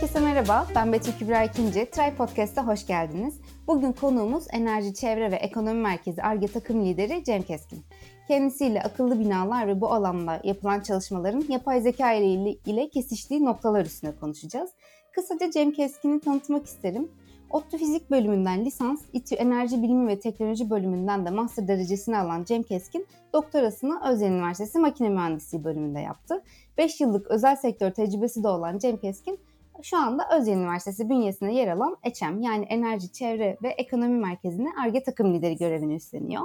Herkese merhaba, ben Betül Kübra İkinci. Try Podcast'a hoş geldiniz. Bugün konuğumuz Enerji, Çevre ve Ekonomi Merkezi ARGE takım lideri Cem Keskin. Kendisiyle akıllı binalar ve bu alanda yapılan çalışmaların yapay zeka ile, ile kesiştiği noktalar üstüne konuşacağız. Kısaca Cem Keskin'i tanıtmak isterim. ODTÜ Fizik bölümünden lisans, İTÜ Enerji Bilimi ve Teknoloji bölümünden de master derecesini alan Cem Keskin, doktorasını Özyeğin Üniversitesi Makine Mühendisliği bölümünde yaptı. 5 yıllık özel sektör tecrübesi de olan Cem Keskin, şu anda Özyeğin Üniversitesi bünyesinde yer alan EÇEM yani Enerji, Çevre ve Ekonomi Merkezi'ne ARGE takım lideri görevini üstleniyor.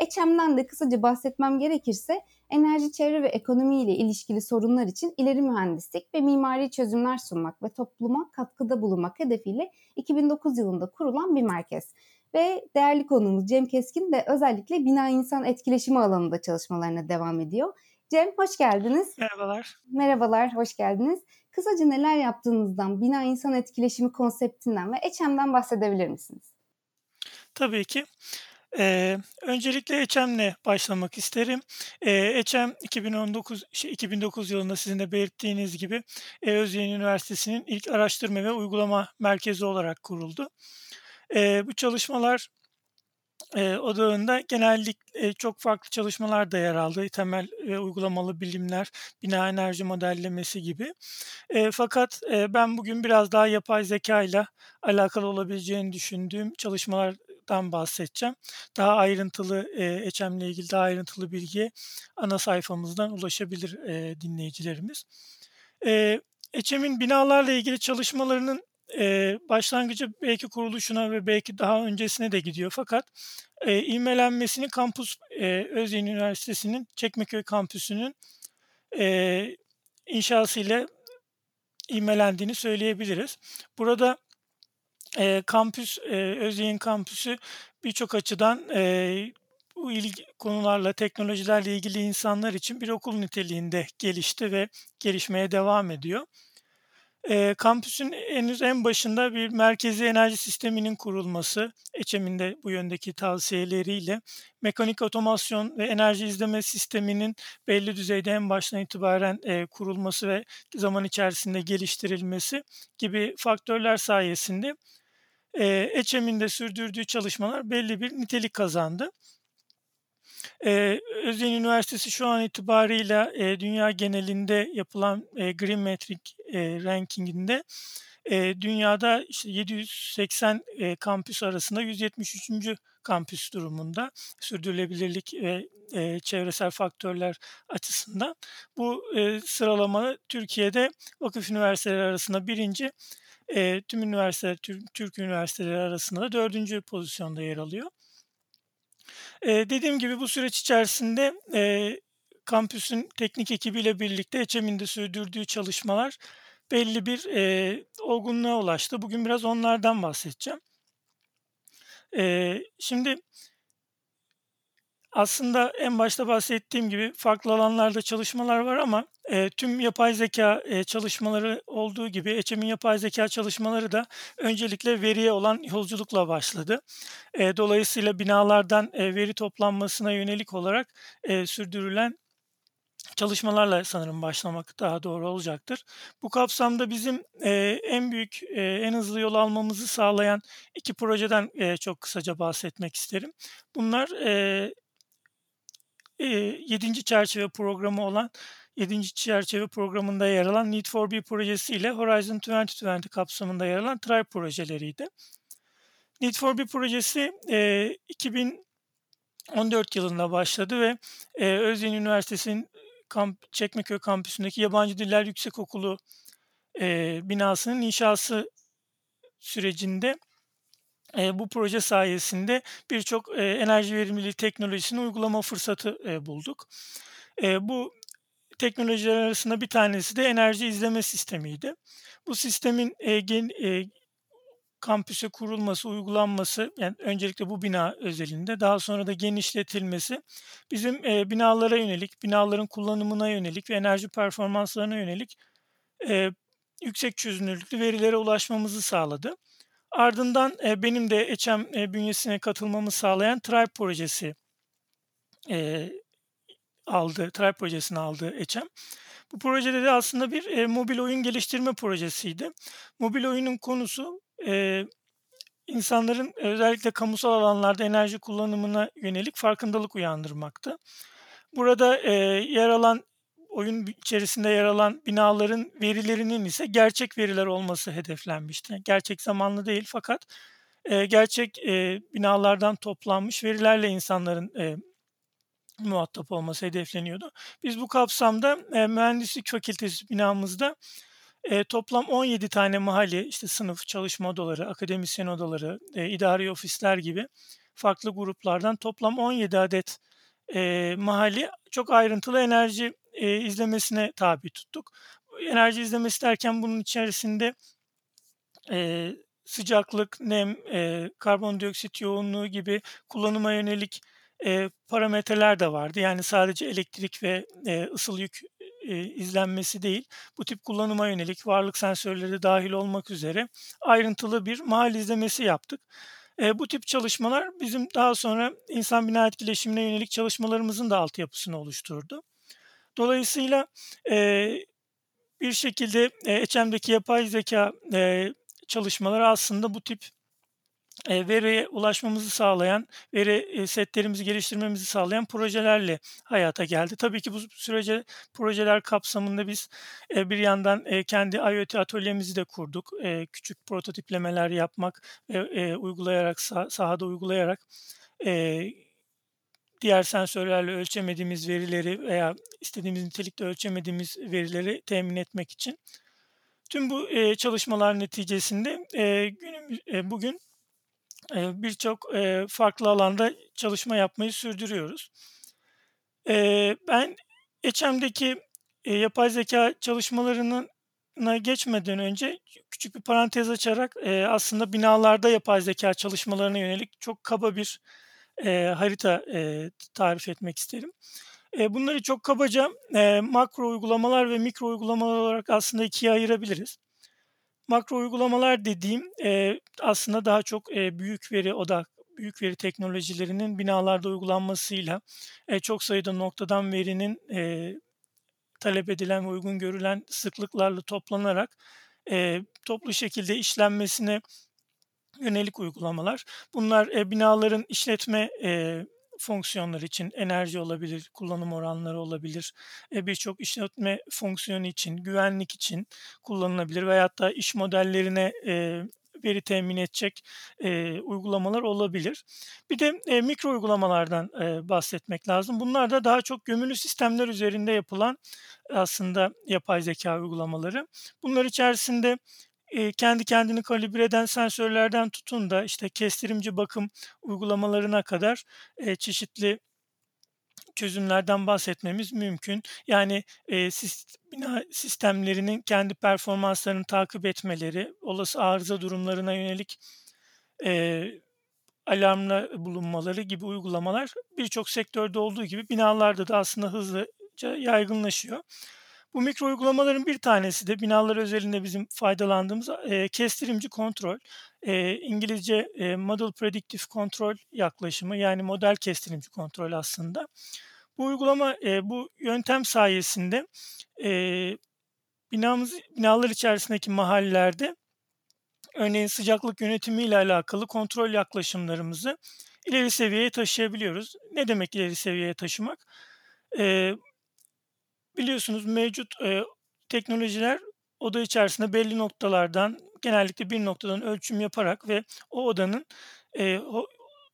EÇEM'den de kısaca bahsetmem gerekirse enerji, çevre ve ekonomi ile ilişkili sorunlar için ileri mühendislik ve mimari çözümler sunmak ve topluma katkıda bulunmak hedefiyle 2009 yılında kurulan bir merkez. Ve değerli konuğumuz Cem Keskin de özellikle bina insan etkileşimi alanında çalışmalarına devam ediyor. Cem hoş geldiniz. Merhabalar. Merhabalar, hoş geldiniz. Kısaca neler yaptığınızdan, bina insan etkileşimi konseptinden ve EÇEM'den bahsedebilir misiniz? Tabii ki. Ee, öncelikle EÇEM'le başlamak isterim. Ee, EÇEM 2019 şey, 2009 yılında sizin de belirttiğiniz gibi Özyeğin Üniversitesi'nin ilk araştırma ve uygulama merkezi olarak kuruldu. Ee, bu çalışmalar e, odağında genellikle çok farklı çalışmalar da yer aldı. Temel ve uygulamalı bilimler, bina enerji modellemesi gibi. E, fakat e, ben bugün biraz daha yapay zeka ile alakalı olabileceğini düşündüğüm çalışmalardan bahsedeceğim. Daha ayrıntılı e, HM ile ilgili daha ayrıntılı bilgiye ana sayfamızdan ulaşabilir e, dinleyicilerimiz. E, HM'in binalarla ilgili çalışmalarının e, başlangıcı belki kuruluşuna ve belki daha öncesine de gidiyor. Fakat e, ivmelenmesini kampüs e, Özyeğin Üniversitesi'nin Çekmeköy kampüsünün e, inşası ile ivmelendiğini söyleyebiliriz. Burada e, kampüs, e, Özyeğin kampüsü birçok açıdan e, bu ilgi, konularla, teknolojilerle ilgili insanlar için bir okul niteliğinde gelişti ve gelişmeye devam ediyor. E, kampüsün henüz en başında bir merkezi enerji sisteminin kurulması, EÇEM'in de bu yöndeki tavsiyeleriyle mekanik otomasyon ve enerji izleme sisteminin belli düzeyde en baştan itibaren e, kurulması ve zaman içerisinde geliştirilmesi gibi faktörler sayesinde e, EÇEM'in de sürdürdüğü çalışmalar belli bir nitelik kazandı. Ee, Özyeğin Üniversitesi şu an itibarıyla e, dünya genelinde yapılan e, Green Metric e, rankinginde e, dünyada işte 780 e, kampüs arasında 173. kampüs durumunda sürdürülebilirlik ve e, çevresel faktörler açısından. Bu e, sıralama Türkiye'de vakıf üniversiteleri arasında birinci, e, tüm üniversiteler, Türk, Türk üniversiteleri arasında da dördüncü pozisyonda yer alıyor. E, dediğim gibi bu süreç içerisinde e, kampüsün teknik ekibiyle birlikte EÇEM'in de sürdürdüğü çalışmalar belli bir e, olgunluğa ulaştı. Bugün biraz onlardan bahsedeceğim. E, şimdi aslında en başta bahsettiğim gibi farklı alanlarda çalışmalar var ama e, tüm yapay zeka e, çalışmaları olduğu gibi EÇEM'in yapay zeka çalışmaları da öncelikle veriye olan yolculukla başladı. E, dolayısıyla binalardan e, veri toplanmasına yönelik olarak e, sürdürülen çalışmalarla sanırım başlamak daha doğru olacaktır. Bu kapsamda bizim e, en büyük, e, en hızlı yol almamızı sağlayan iki projeden e, çok kısaca bahsetmek isterim. Bunlar e, 7. çerçeve programı olan 7. çerçeve programında yer alan Need for Be projesi ile Horizon 2020 kapsamında yer alan TRIBE projeleriydi. Need for Be projesi e, 2014 yılında başladı ve e, Özyeğin Üniversitesi'nin kamp, Çekmeköy kampüsündeki Yabancı Diller Yüksekokulu e, binasının inşası sürecinde e, bu proje sayesinde birçok e, enerji verimliliği teknolojisini uygulama fırsatı e, bulduk. E, bu teknolojiler arasında bir tanesi de enerji izleme sistemiydi. Bu sistemin e, gen, e, kampüse kurulması, uygulanması, yani öncelikle bu bina özelinde, daha sonra da genişletilmesi bizim e, binalara yönelik, binaların kullanımına yönelik ve enerji performanslarına yönelik e, yüksek çözünürlüklü verilere ulaşmamızı sağladı. Ardından e, benim de EÇEM e, bünyesine katılmamı sağlayan Tribe projesi e, aldı, Tribe projesini aldı EÇEM. Bu projede de aslında bir, eee, mobil oyun geliştirme projesiydi. Mobil oyunun konusu, eee, insanların özellikle kamusal alanlarda enerji kullanımına yönelik farkındalık uyandırmaktı. Burada, eee, yer alan oyun içerisinde yer alan binaların verilerinin ise gerçek veriler olması hedeflenmişti. Gerçek zamanlı değil fakat, eee, gerçek, eee, binalardan toplanmış verilerle insanların, eee, muhatap olması hedefleniyordu. Biz bu kapsamda, eee, mühendislik fakültesi binamızda, eee, toplam 17 tane mahalli, işte, sınıf, çalışma odaları, akademisyen odaları, eee, idari ofisler gibi farklı gruplardan toplam 17 adet, eee, mahalli çok ayrıntılı enerji, eee, izlemesine tabi tuttuk. Enerji izlemesi derken bunun içerisinde, eee, sıcaklık, nem, eee, karbondioksit yoğunluğu gibi kullanıma yönelik, eee, parametreler de vardı. Yani sadece elektrik ve, eee, ısıl yük, eee, izlenmesi değil, bu tip kullanıma yönelik varlık sensörleri de dâhil olmak üzere ayrıntılı bir mahalle izlemesi yaptık. Eee, bu tip çalışmalar bizim daha sonra insan bina etkileşimine yönelik çalışmalarımızın da altyapısını oluşturdu. Dolayısıyla, eee, bir şekilde, eee, EÇEM'deki yapay zekâ, eee, çalışmaları aslında bu tip, eee, veriye ulaşmamızı sağlayan, veri, eee, setlerimizi geliştirmemizi sağlayan projelerle hayata geldi. Tabii ki bu sürece projeler kapsamında biz, eee, bir yandan, eee, kendi IoT atölyemizi de kurduk. Eee, küçük prototiplemeler yapmak ve, eee, uygulayarak, sa sahada uygulayarak, eee, diğer sensörlerle ölçemediğimiz verileri veya istediğimiz nitelikte ölçemediğimiz verileri temin etmek için. Tüm bu, eee, çalışmalar neticesinde, eee, günümüz eee, bugün, eee, birçok, eee, farklı alanda çalışma yapmayı sürdürüyoruz. Eee, ben EÇEM'deki, eee, yapay zekâ çalışmalarının geçmeden önce küçük bir parantez açarak, eee, aslında binalarda yapay zekâ çalışmalarına yönelik çok kaba bir, eee, harita, eee, tarif etmek isterim. Eee, bunları çok kabaca, eee, makro uygulamalar ve mikro uygulamalar olarak aslında 2'ye ayırabiliriz. Makro uygulamalar dediğim, eee, aslında daha çok, eee, büyük veri odak büyük veri teknolojilerinin binalarda uygulanmasıyla, eee, çok sayıda noktadan verinin, eee, talep edilen ve uygun görülen sıklıklarla toplanarak, eee, toplu şekilde işlenmesine yönelik uygulamalar. Bunlar, eee, binaların işletme, eee, fonksiyonları için enerji olabilir, kullanım oranları olabilir, eee, birçok işletme fonksiyonu için, güvenlik için kullanılabilir veyahut da iş modellerine, eee, veri temin edecek, eee, uygulamalar olabilir. Bir de, eee, mikro uygulamalardan, eee, bahsetmek lazım. Bunlar da daha çok gömülü sistemler üzerinde yapılan aslında yapay zekâ uygulamaları. Bunlar içerisinde, kendi kendini kalibre eden sensörlerden tutun da, işte, kestirimci bakım uygulamalarına kadar, çeşitli çözümlerden bahsetmemiz mümkün. Yani, bina sistemlerinin kendi performanslarını takip etmeleri, olası arıza durumlarına yönelik, eee, alarmda bulunmaları gibi uygulamalar birçok sektörde olduğu gibi binalarda da aslında hızlıca yaygınlaşıyor. Bu mikro uygulamaların bir tanesi de binalar özelinde bizim faydalandığımız, eee, kestirimci kontrol. Eee, İngilizce, eee, Model Predictive Control yaklaşımı, yani model kestirimci kontrol aslında. Bu uygulama, eee, bu yöntem sayesinde, eee, binamız binalar içerisindeki mahallelerde örneğin sıcaklık yönetimiyle alakalı kontrol yaklaşımlarımızı ileri seviyeye taşıyabiliyoruz. Ne demek ileri seviyeye taşımak? Eee, biliyorsunuz mevcut, eee, teknolojiler oda içerisinde belli noktalardan, genellikle bir noktadan ölçüm yaparak ve o odanın, eee, o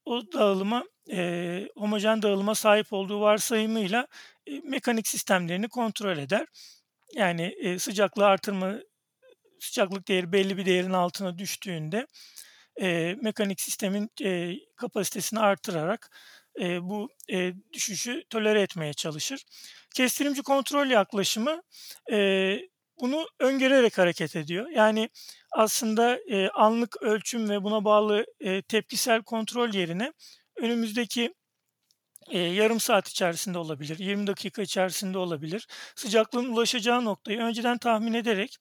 o dağılıma, eee, homojen dağılıma sahip olduğu varsayımıyla, eee, mekanik sistemlerini kontrol eder. Yani, eee, sıcaklığı artırma sıcaklık değeri belli bir değerin altına düştüğünde, eee, mekanik sistemin, eee, kapasitesini artırarak, eee, bu, eee, düşüşü tolere etmeye çalışır. Kestirimci kontrol yaklaşımı, eee, bunu öngörerek hareket ediyor. Yani aslında, eee, anlık ölçüm ve buna bağlı, eee, tepkisel kontrol yerine önümüzdeki, eee, yarım saat içerisinde olabilir, 20 dakika içerisinde olabilir. Sıcaklığın ulaşacağı noktayı önceden tahmin ederek,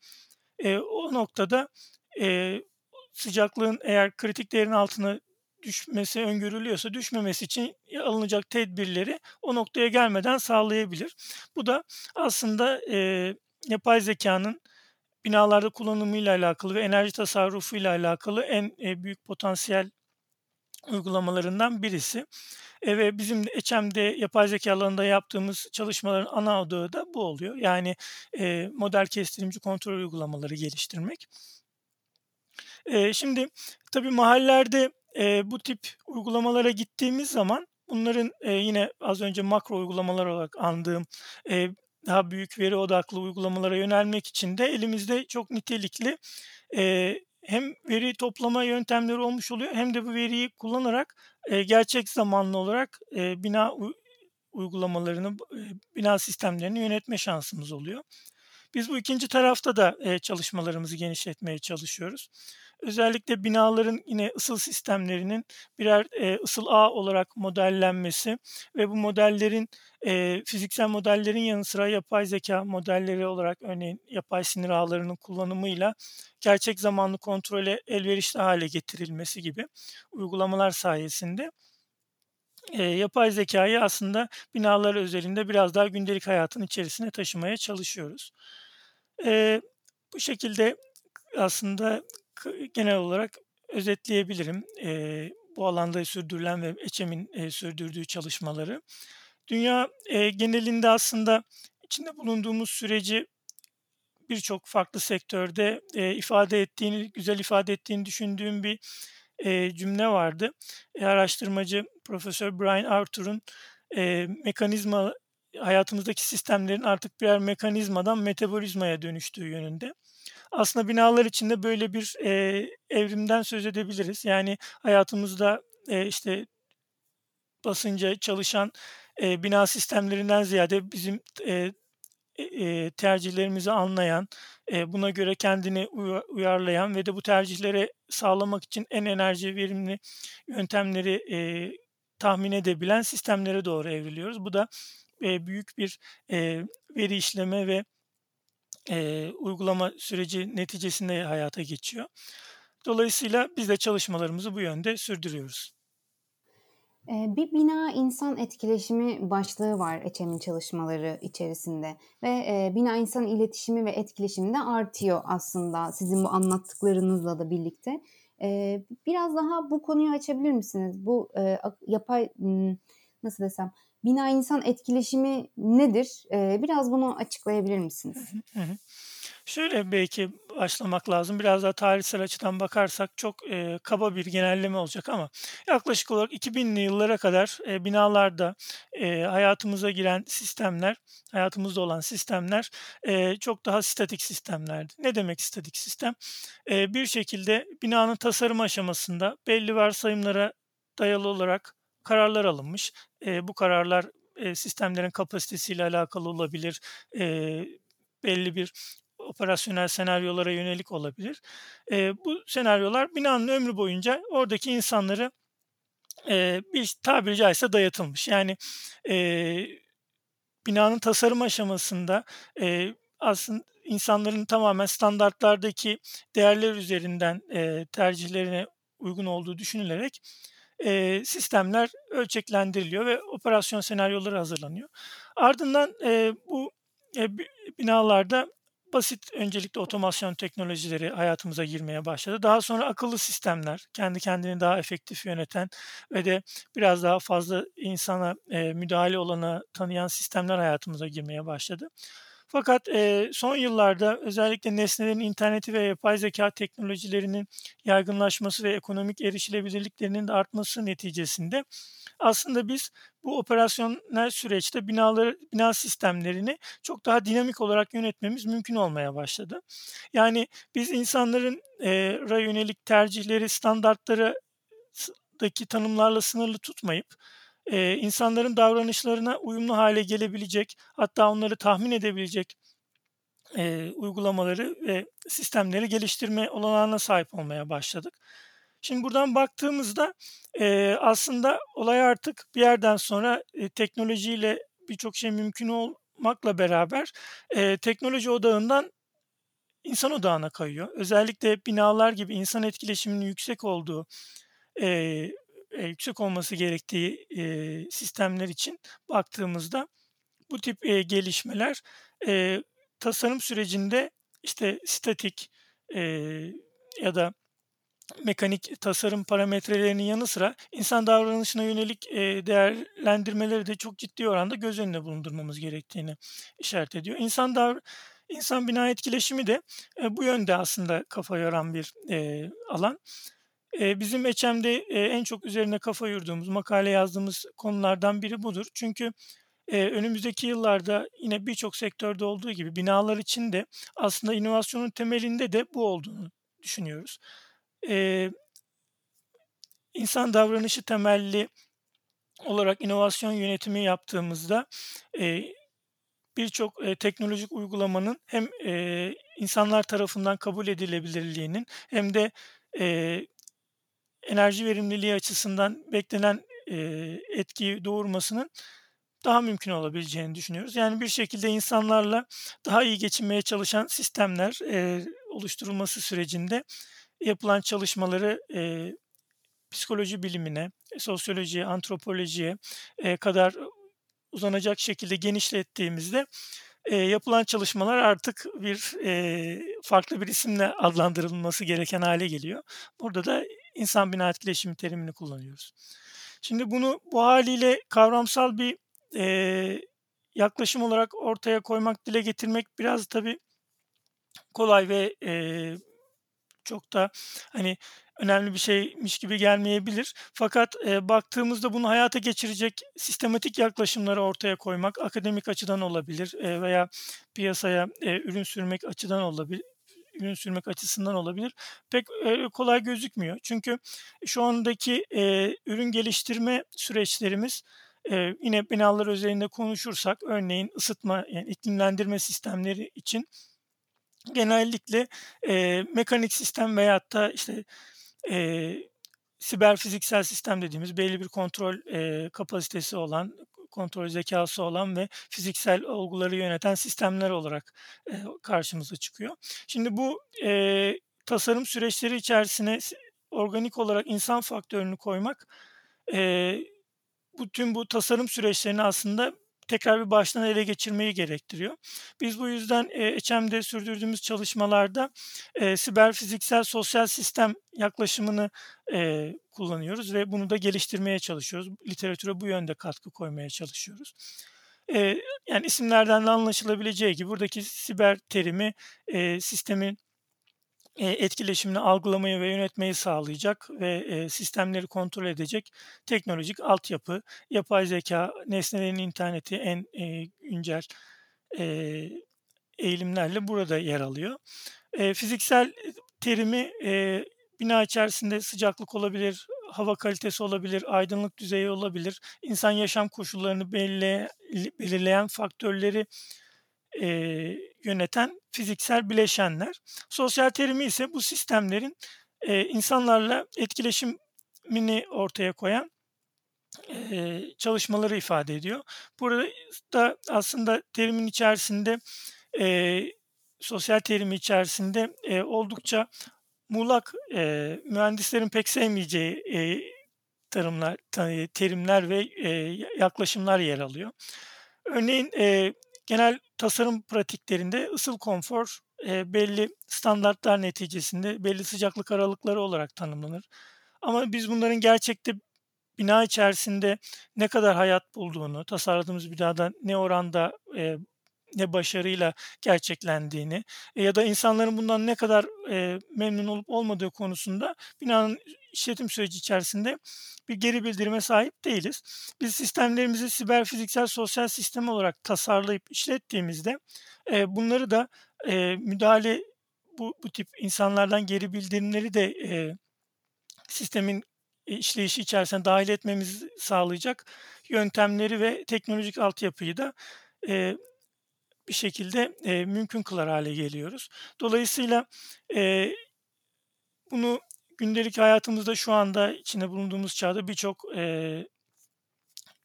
eee, o noktada, eee, sıcaklığın eğer kritik değerin altına düşmesi öngörülüyorsa düşmemesi için alınacak tedbirleri o noktaya gelmeden sağlayabilir. Bu da aslında e, yapay zekanın binalarda kullanımıyla alakalı ve enerji tasarrufuyla alakalı en e, büyük potansiyel uygulamalarından birisi. E, ve bizim Eçem'de yapay zeka alanında yaptığımız çalışmaların ana odağı da bu oluyor. Yani e, model kestirimci kontrol uygulamaları geliştirmek. Şimdi tabii mahallelerde e, bu tip uygulamalara gittiğimiz zaman bunların e, yine az önce makro uygulamalar olarak andığım e, daha büyük veri odaklı uygulamalara yönelmek için de elimizde çok nitelikli e, hem veri toplama yöntemleri olmuş oluyor hem de bu veriyi kullanarak e, gerçek zamanlı olarak e, bina uygulamalarını, e, bina sistemlerini yönetme şansımız oluyor. Biz bu ikinci tarafta da e, çalışmalarımızı genişletmeye çalışıyoruz. Özellikle binaların yine ısıl sistemlerinin birer e, ısıl ağ olarak modellenmesi ve bu modellerin e, fiziksel modellerin yanı sıra yapay zeka modelleri olarak örneğin yapay sinir ağlarının kullanımıyla gerçek zamanlı kontrole elverişli hale getirilmesi gibi uygulamalar sayesinde e, yapay zekayı aslında binalar özelinde biraz daha gündelik hayatın içerisine taşımaya çalışıyoruz. E, bu şekilde aslında genel olarak özetleyebilirim e, bu alanda sürdürülen ve Eçem'in e, sürdürdüğü çalışmaları. Dünya e, genelinde aslında içinde bulunduğumuz süreci birçok farklı sektörde e, ifade ettiğini, güzel ifade ettiğini düşündüğüm bir e, cümle vardı. E, araştırmacı Profesör Brian Arthur'un e, mekanizma hayatımızdaki sistemlerin artık birer mekanizmadan metabolizmaya dönüştüğü yönünde. Aslında binalar içinde böyle bir e, evrimden söz edebiliriz. Yani hayatımızda e, işte basınca çalışan e, bina sistemlerinden ziyade bizim e, e, tercihlerimizi anlayan, e, buna göre kendini uyarlayan ve de bu tercihlere sağlamak için en enerji verimli yöntemleri e, tahmin edebilen sistemlere doğru evriliyoruz. Bu da e, büyük bir e, veri işleme ve e, uygulama süreci neticesinde hayata geçiyor. Dolayısıyla biz de çalışmalarımızı bu yönde sürdürüyoruz. Bir bina insan etkileşimi başlığı var Eçem'in çalışmaları içerisinde ve bina insan iletişimi ve etkileşimi de artıyor aslında sizin bu anlattıklarınızla da birlikte. Biraz daha bu konuyu açabilir misiniz? Bu yapay nasıl desem bina insan etkileşimi nedir? Biraz bunu açıklayabilir misiniz? Şöyle belki başlamak lazım. Biraz daha tarihsel açıdan bakarsak çok e, kaba bir genelleme olacak ama yaklaşık olarak 2000'li yıllara kadar e, binalarda e, hayatımıza giren sistemler, hayatımızda olan sistemler e, çok daha statik sistemlerdi. Ne demek statik sistem? E, bir şekilde binanın tasarım aşamasında belli varsayımlara dayalı olarak kararlar alınmış. E, bu kararlar e, sistemlerin kapasitesiyle alakalı olabilir. E, belli bir operasyonel senaryolara yönelik olabilir. E, bu senaryolar binanın ömrü boyunca oradaki insanları e, bir tabiri caizse dayatılmış. Yani e, binanın tasarım aşamasında e, aslında insanların tamamen standartlardaki değerler üzerinden e, tercihlerine uygun olduğu düşünülerek e, sistemler ölçeklendiriliyor ve operasyon senaryoları hazırlanıyor. Ardından e, bu e, binalarda basit öncelikle otomasyon teknolojileri hayatımıza girmeye başladı. Daha sonra akıllı sistemler, kendi kendini daha efektif yöneten ve de biraz daha fazla insana e, müdahale olana tanıyan sistemler hayatımıza girmeye başladı. Fakat e, son yıllarda özellikle nesnelerin interneti ve yapay zeka teknolojilerinin yaygınlaşması ve ekonomik erişilebilirliklerinin de artması neticesinde aslında biz bu operasyonel süreçte binaları, bina sistemlerini çok daha dinamik olarak yönetmemiz mümkün olmaya başladı. Yani biz insanların e, yönelik tercihleri, standartları daki tanımlarla sınırlı tutmayıp e, insanların davranışlarına uyumlu hale gelebilecek, hatta onları tahmin edebilecek e, uygulamaları ve sistemleri geliştirme olanağına sahip olmaya başladık. Şimdi buradan baktığımızda e, aslında olay artık bir yerden sonra e, teknolojiyle birçok şey mümkün olmakla beraber e, teknoloji odağından insan odağına kayıyor. Özellikle binalar gibi insan etkileşiminin yüksek olduğu e, eee, yüksek olması gerektiği, eee, sistemler için baktığımızda bu tip, eee, gelişmeler, eee, tasarım sürecinde, işte, statik, eee, ya da mekanik tasarım parametrelerinin yanı sıra insan davranışına yönelik, eee, değerlendirmeleri de çok ciddi oranda göz önünde bulundurmamız gerektiğini işaret ediyor. İnsan davr insan bina etkileşimi de, eee, bu yönde aslında kafa yoran bir, eee, alan. Bizim eee, en çok üzerine kafa yorduğumuz, makale yazdığımız konulardan biri budur. Çünkü, önümüzdeki yıllarda yine birçok sektörde olduğu gibi binalar için de aslında inovasyonun temelinde de bu olduğunu düşünüyoruz. İnsan davranışı temelli olarak inovasyon yönetimi yaptığımızda, birçok, teknolojik uygulamanın hem, insanlar tarafından kabul edilebilirliğinin hem de, enerji verimliliği açısından beklenen, eee, etkiyi doğurmasının daha mümkün olabileceğini düşünüyoruz. Yani bir şekilde insanlarla daha iyi geçinmeye çalışan sistemler, eee, oluşturulması sürecinde yapılan çalışmaları, eee, psikoloji bilimine, sosyolojiye, antropolojiye, eee, kadar uzanacak şekilde genişlettiğimizde, eee, yapılan çalışmalar artık bir, eee, farklı bir isimle adlandırılması gereken hâle geliyor. Burada da insan bina etkileşimi terimini kullanıyoruz. Şimdi bunu bu hâliyle kavramsal bir, eee, yaklaşım olarak ortaya koymak, dile getirmek biraz tabii kolay ve, eee, çok da, hani, önemli bir şeymiş gibi gelmeyebilir. Fakat, eee, baktığımızda bunu hayata geçirecek sistematik yaklaşımları ortaya koymak akademik açıdan olabilir, eee, veya piyasaya, eee, ürün sürmek açıdan olabi ürün sürmek açısından olabilir. Pek, eee, kolay gözükmüyor. Çünkü şu andaki, eee, ürün geliştirme süreçlerimiz, eee, yine binalar özelinde konuşursak örneğin ısıtma, yani iklimlendirme sistemleri için genellikle, eee, mekanik sistem veyahut da, işte, eee, siber fiziksel sistem dediğimiz belli bir kontrol, eee, kapasitesi olan, kontrol zekâsı olan ve fiziksel olguları yöneten sistemler olarak, eee, karşımıza çıkıyor. Şimdi bu, eee, tasarım süreçleri içerisine organik olarak insan faktörünü koymak, eee, bu tüm bu tasarım süreçlerini aslında tekrar bir baştan ele geçirmeyi gerektiriyor. Biz bu yüzden, eee, Eçem'de sürdürdüğümüz çalışmalarda, eee, siber fiziksel sosyal sistem yaklaşımını, eee, kullanıyoruz ve bunu da geliştirmeye çalışıyoruz. Literatüre bu yönde katkı koymaya çalışıyoruz. Eee, yani isimlerden de anlaşılabileceği gibi buradaki siber terimi, eee, sistemin, etkileşimini algılamayı ve yönetmeyi sağlayacak ve, eee, sistemleri kontrol edecek teknolojik altyapı, yapay zekâ, nesnelerin interneti en, eee, güncel, eğilimlerle burada yer alıyor. Fiziksel terimi, bina içerisinde sıcaklık olabilir, hava kalitesi olabilir, aydınlık düzeyi olabilir, insan yaşam koşullarını belirle belirleyen faktörleri, eee, yöneten fiziksel bileşenler. Sosyal terimi ise bu sistemlerin, eee, insanlarla etkileşimini ortaya koyan, eee, çalışmaları ifade ediyor. Burada da aslında terimin içerisinde, eee, sosyal terimi içerisinde, eee, oldukça muğlak, eee, mühendislerin pek sevmeyeceği, eee, tanımlar, ta terimler ve, eee, yaklaşımlar yer alıyor. Örneğin, eee, genel tasarım pratiklerinde ısıl konfor, eee, belli standartlar neticesinde belli sıcaklık aralıkları olarak tanımlanır. Ama biz bunların gerçekte bina içerisinde ne kadar hayat bulduğunu, tasarladığımız binada ne oranda, eee, ne başarıyla gerçeklendiğini ya da insanların bundan ne kadar, eee, memnun olup olmadığı konusunda binanın işletim süreci içerisinde bir geri bildirime sahip değiliz. Biz sistemlerimizi siber fiziksel sosyal sistem olarak tasarlayıp işlettiğimizde, eee, bunları da, eee, müdahale bu bu tip insanlardan geri bildirimleri de, eee, sistemin, eee, işleyişi içerisine dâhil etmemizi sağlayacak yöntemleri ve teknolojik altyapıyı da, eee, bir şekilde, eee, mümkün kılar hâle geliyoruz. Dolayısıyla, eee, bunu gündelik hayatımızda şu anda içinde bulunduğumuz çağda birçok, eee,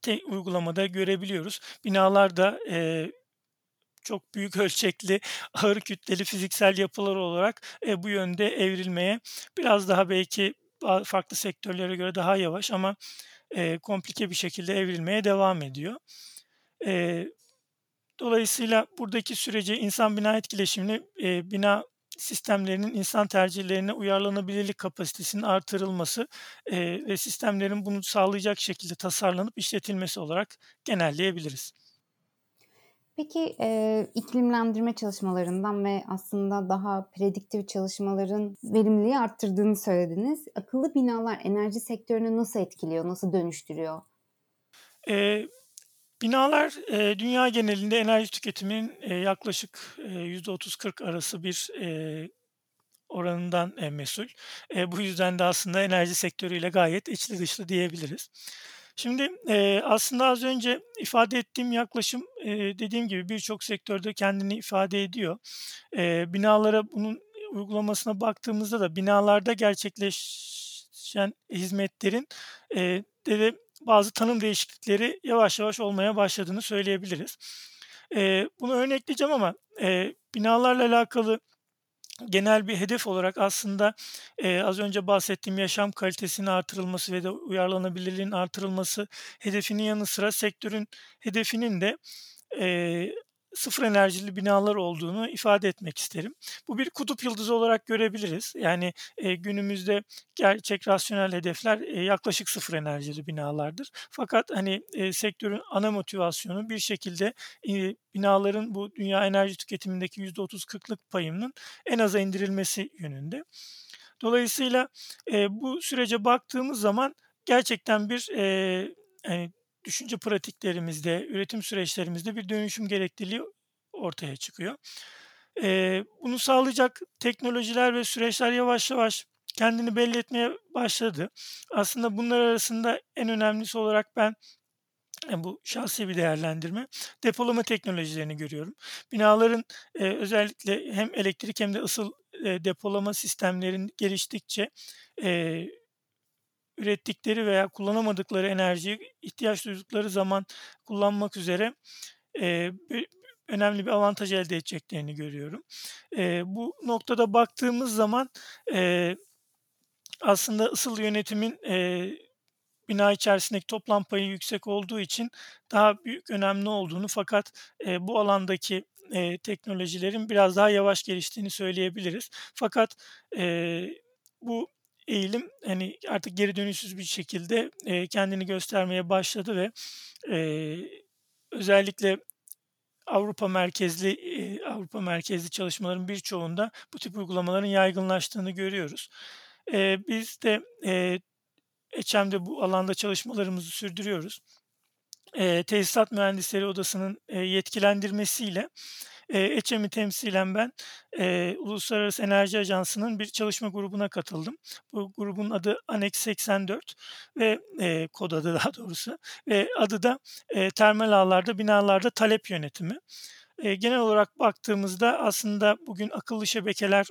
te uygulamada görebiliyoruz. Binalar da, eee, çok büyük ölçekli, ağır kütleli fiziksel yapılar olarak, eee, bu yönde evrilmeye, biraz daha belki farklı sektörlere göre daha yavaş ama e, komplike bir şekilde evrilmeye devam ediyor. E, dolayısıyla buradaki süreci insan bina etkileşimini e, bina sistemlerinin insan tercihlerine uyarlanabilirlik kapasitesinin artırılması e, ve sistemlerin bunu sağlayacak şekilde tasarlanıp işletilmesi olarak genelleyebiliriz. Peki e, iklimlendirme çalışmalarından ve aslında daha prediktif çalışmaların verimliliği arttırdığını söylediniz. Akıllı binalar enerji sektörünü nasıl etkiliyor, nasıl dönüştürüyor? E, binalar e, dünya genelinde enerji tüketiminin e, yaklaşık e, %30-40 arası bir e, oranından e, mesul. E, bu yüzden de aslında enerji sektörüyle gayet içli dışlı diyebiliriz. Şimdi e, aslında az önce ifade ettiğim yaklaşım e, dediğim gibi birçok sektörde kendini ifade ediyor. E, binalara bunun uygulamasına baktığımızda da binalarda gerçekleşen hizmetlerin e, de bazı tanım değişiklikleri yavaş yavaş olmaya başladığını söyleyebiliriz. E, bunu örnekleyeceğim ama e, binalarla alakalı genel bir hedef olarak aslında e, az önce bahsettiğim yaşam kalitesinin artırılması ve de uyarlanabilirliğin artırılması hedefinin yanı sıra sektörün hedefinin de e, sıfır enerjili binalar olduğunu ifade etmek isterim. Bu bir kutup yıldızı olarak görebiliriz. Yani e, günümüzde gerçek rasyonel hedefler e, yaklaşık sıfır enerjili binalardır. Fakat hani e, sektörün ana motivasyonu bir şekilde e, binaların bu dünya enerji tüketimindeki %30-40'lık payının en aza indirilmesi yönünde. Dolayısıyla e, bu sürece baktığımız zaman gerçekten bir e, yani düşünce pratiklerimizde, üretim süreçlerimizde bir dönüşüm gerekliliği ortaya çıkıyor. Bunu sağlayacak teknolojiler ve süreçler yavaş yavaş kendini belli etmeye başladı. Aslında bunlar arasında en önemlisi olarak ben yani bu şahsi bir değerlendirme. Depolama teknolojilerini görüyorum. Binaların e, özellikle hem elektrik hem de ısıl e, depolama sistemlerin geliştikçe e, ürettikleri veya kullanamadıkları enerjiyi ihtiyaç duydukları zaman kullanmak üzere e, önemli bir avantaj elde edeceklerini görüyorum. E, bu noktada baktığımız zaman e, aslında ısıl yönetimin e, bina içerisindeki toplam payı yüksek olduğu için daha büyük önemli olduğunu fakat e, bu alandaki e, teknolojilerin biraz daha yavaş geliştiğini söyleyebiliriz. Fakat e, bu eğilim hani artık geri dönüşsüz bir şekilde e, kendini göstermeye başladı ve e, özellikle Avrupa merkezli e, Avrupa merkezli çalışmaların birçoğunda bu tip uygulamaların yaygınlaştığını görüyoruz. E, biz de e, HM'de bu alanda çalışmalarımızı sürdürüyoruz. E, Tesisat Mühendisleri Odası'nın e, yetkilendirmesiyle e, EÇEM'i temsilen ben e, Uluslararası Enerji Ajansı'nın bir çalışma grubuna katıldım. Bu grubun adı Annex 84 ve e, kod adı daha doğrusu ve adı da e, termal ağlarda binalarda talep yönetimi. E, genel olarak baktığımızda aslında bugün akıllı şebekeler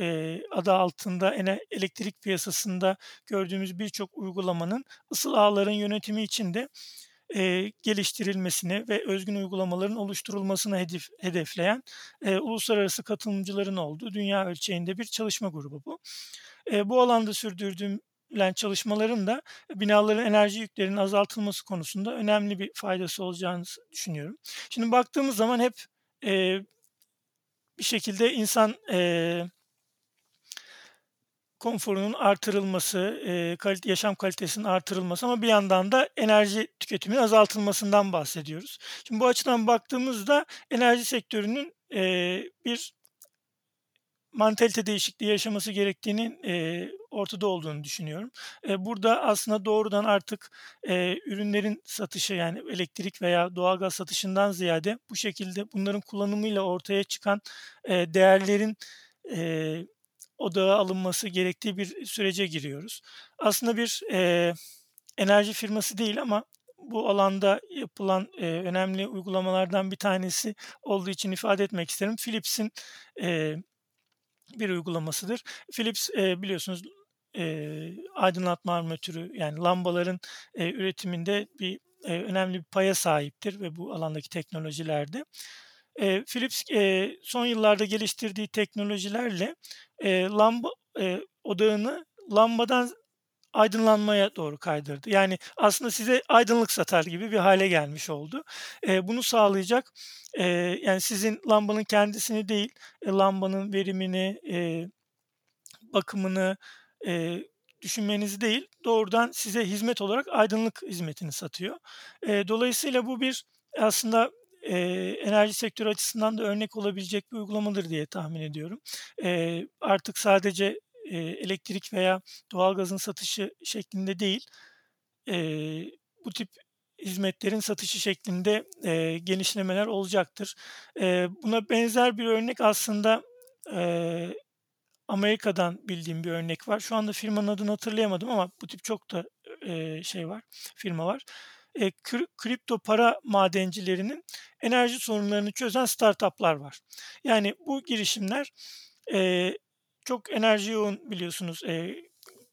e, adı altında elektrik piyasasında gördüğümüz birçok uygulamanın ısıl ağların yönetimi için de e, geliştirilmesini ve özgün uygulamaların oluşturulmasını hedef, hedefleyen e, uluslararası katılımcıların olduğu dünya ölçeğinde bir çalışma grubu bu. E, bu alanda sürdürdüğüm çalışmaların da binaların enerji yüklerinin azaltılması konusunda önemli bir faydası olacağını düşünüyorum. Şimdi baktığımız zaman hep e, bir şekilde insan e, konforunun artırılması, e, kalite, yaşam kalitesinin artırılması ama bir yandan da enerji tüketiminin azaltılmasından bahsediyoruz. Şimdi bu açıdan baktığımızda enerji sektörünün e, bir mantalite değişikliği yaşaması gerektiğinin e, ortada olduğunu düşünüyorum. E, burada aslında doğrudan artık e, ürünlerin satışı yani elektrik veya doğalgaz satışından ziyade bu şekilde bunların kullanımıyla ortaya çıkan e, değerlerin e, odağa alınması gerektiği bir sürece giriyoruz. Aslında bir e, enerji firması değil ama bu alanda yapılan e, önemli uygulamalardan bir tanesi olduğu için ifade etmek isterim. Philips'in e, bir uygulamasıdır. Philips e, biliyorsunuz e, aydınlatma armatürü yani lambaların e, üretiminde bir e, önemli bir paya sahiptir ve bu alandaki teknolojilerde. E, Philips e, son yıllarda geliştirdiği teknolojilerle e, lamba e, odağını lambadan aydınlanmaya doğru kaydırdı. Yani aslında size aydınlık satar gibi bir hale gelmiş oldu. E, bunu sağlayacak e, yani sizin lambanın kendisini değil, e, lambanın verimini, e, bakımını e, düşünmenizi değil, doğrudan size hizmet olarak aydınlık hizmetini satıyor. E, dolayısıyla bu bir aslında e, enerji sektörü açısından da örnek olabilecek bir uygulamadır diye tahmin ediyorum. E, artık sadece e, elektrik veya doğalgazın satışı şeklinde değil, e, bu tip hizmetlerin satışı şeklinde e, genişlemeler olacaktır. E, buna benzer bir örnek aslında e, Amerika'dan bildiğim bir örnek var. Şu anda firmanın adını hatırlayamadım ama bu tip çok da e, şey var, firma var. E, kripto para madencilerinin enerji sorunlarını çözen startuplar var. Yani bu girişimler e, çok enerji yoğun biliyorsunuz e,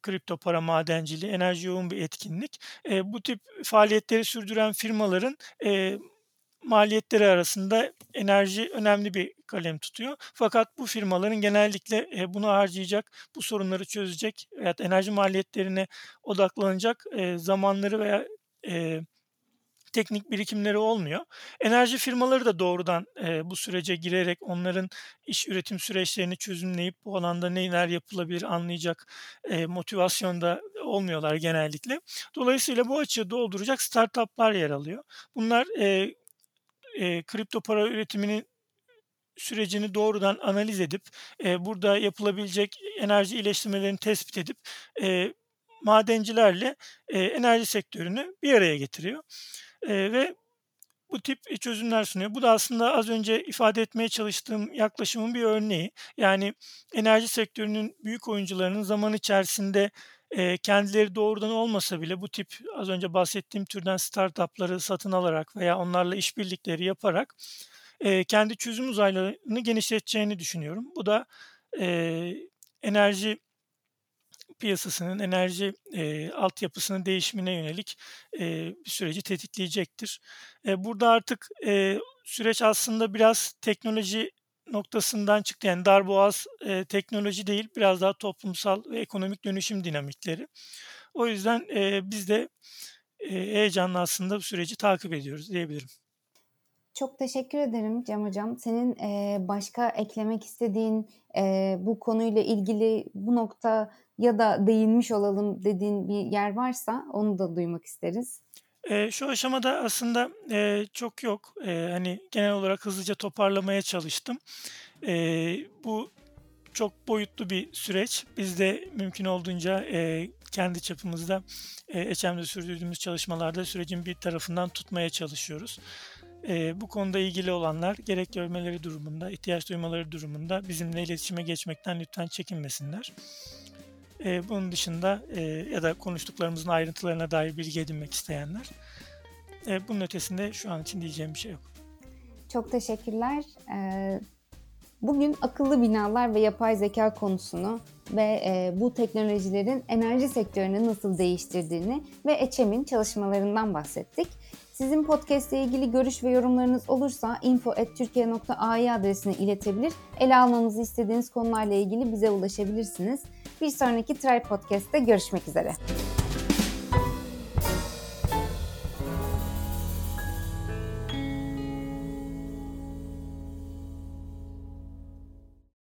kripto para madenciliği enerji yoğun bir etkinlik. E, bu tip faaliyetleri sürdüren firmaların e, maliyetleri arasında enerji önemli bir kalem tutuyor. Fakat bu firmaların genellikle e, bunu harcayacak, bu sorunları çözecek veya enerji maliyetlerine odaklanacak e, zamanları veya e, teknik birikimleri olmuyor. Enerji firmaları da doğrudan e, bu sürece girerek onların iş üretim süreçlerini çözümleyip bu alanda neler yapılabilir anlayacak e, motivasyonda olmuyorlar genellikle. Dolayısıyla bu açığı dolduracak startuplar yer alıyor. Bunlar e, e, kripto para üretiminin sürecini doğrudan analiz edip e, burada yapılabilecek enerji iyileştirmelerini tespit edip e, madencilerle e, enerji sektörünü bir araya getiriyor e, ve bu tip çözümler sunuyor. Bu da aslında az önce ifade etmeye çalıştığım yaklaşımın bir örneği. Yani enerji sektörünün büyük oyuncularının zaman içerisinde e, kendileri doğrudan olmasa bile bu tip az önce bahsettiğim türden startupları satın alarak veya onlarla işbirlikleri yaparak e, kendi çözüm uzaylarını genişleteceğini düşünüyorum. Bu da e, enerji piyasasının enerji e, altyapısının değişimine yönelik e, bir süreci tetikleyecektir. E, burada artık e, süreç aslında biraz teknoloji noktasından çıktı. Yani darboğaz e, teknoloji değil, biraz daha toplumsal ve ekonomik dönüşüm dinamikleri. O yüzden e, biz de e, heyecanla aslında bu süreci takip ediyoruz diyebilirim. Çok teşekkür ederim Cem Hocam. Senin e, başka eklemek istediğin e, bu konuyla ilgili bu nokta ya da değinmiş olalım dediğin bir yer varsa onu da duymak isteriz. E, şu aşamada aslında e, çok yok. E, hani genel olarak hızlıca toparlamaya çalıştım. E, bu çok boyutlu bir süreç. Biz de mümkün olduğunca e, kendi çapımızda e, HM'de sürdürdüğümüz çalışmalarda sürecin bir tarafından tutmaya çalışıyoruz. E, bu konuda ilgili olanlar gerek görmeleri durumunda, ihtiyaç duymaları durumunda bizimle iletişime geçmekten lütfen çekinmesinler. E, bunun dışında e, ya da konuştuklarımızın ayrıntılarına dair bilgi edinmek isteyenler. E, bunun ötesinde şu an için diyeceğim bir şey yok. Çok teşekkürler. Bugün akıllı binalar ve yapay zeka konusunu ve bu teknolojilerin enerji sektörünü nasıl değiştirdiğini ve Eçem'in çalışmalarından bahsettik. Sizin podcast ile ilgili görüş ve yorumlarınız olursa info.türkiye.ai adresine iletebilir. Ele almamızı istediğiniz konularla ilgili bize ulaşabilirsiniz. Bir sonraki Try Podcast'te görüşmek üzere.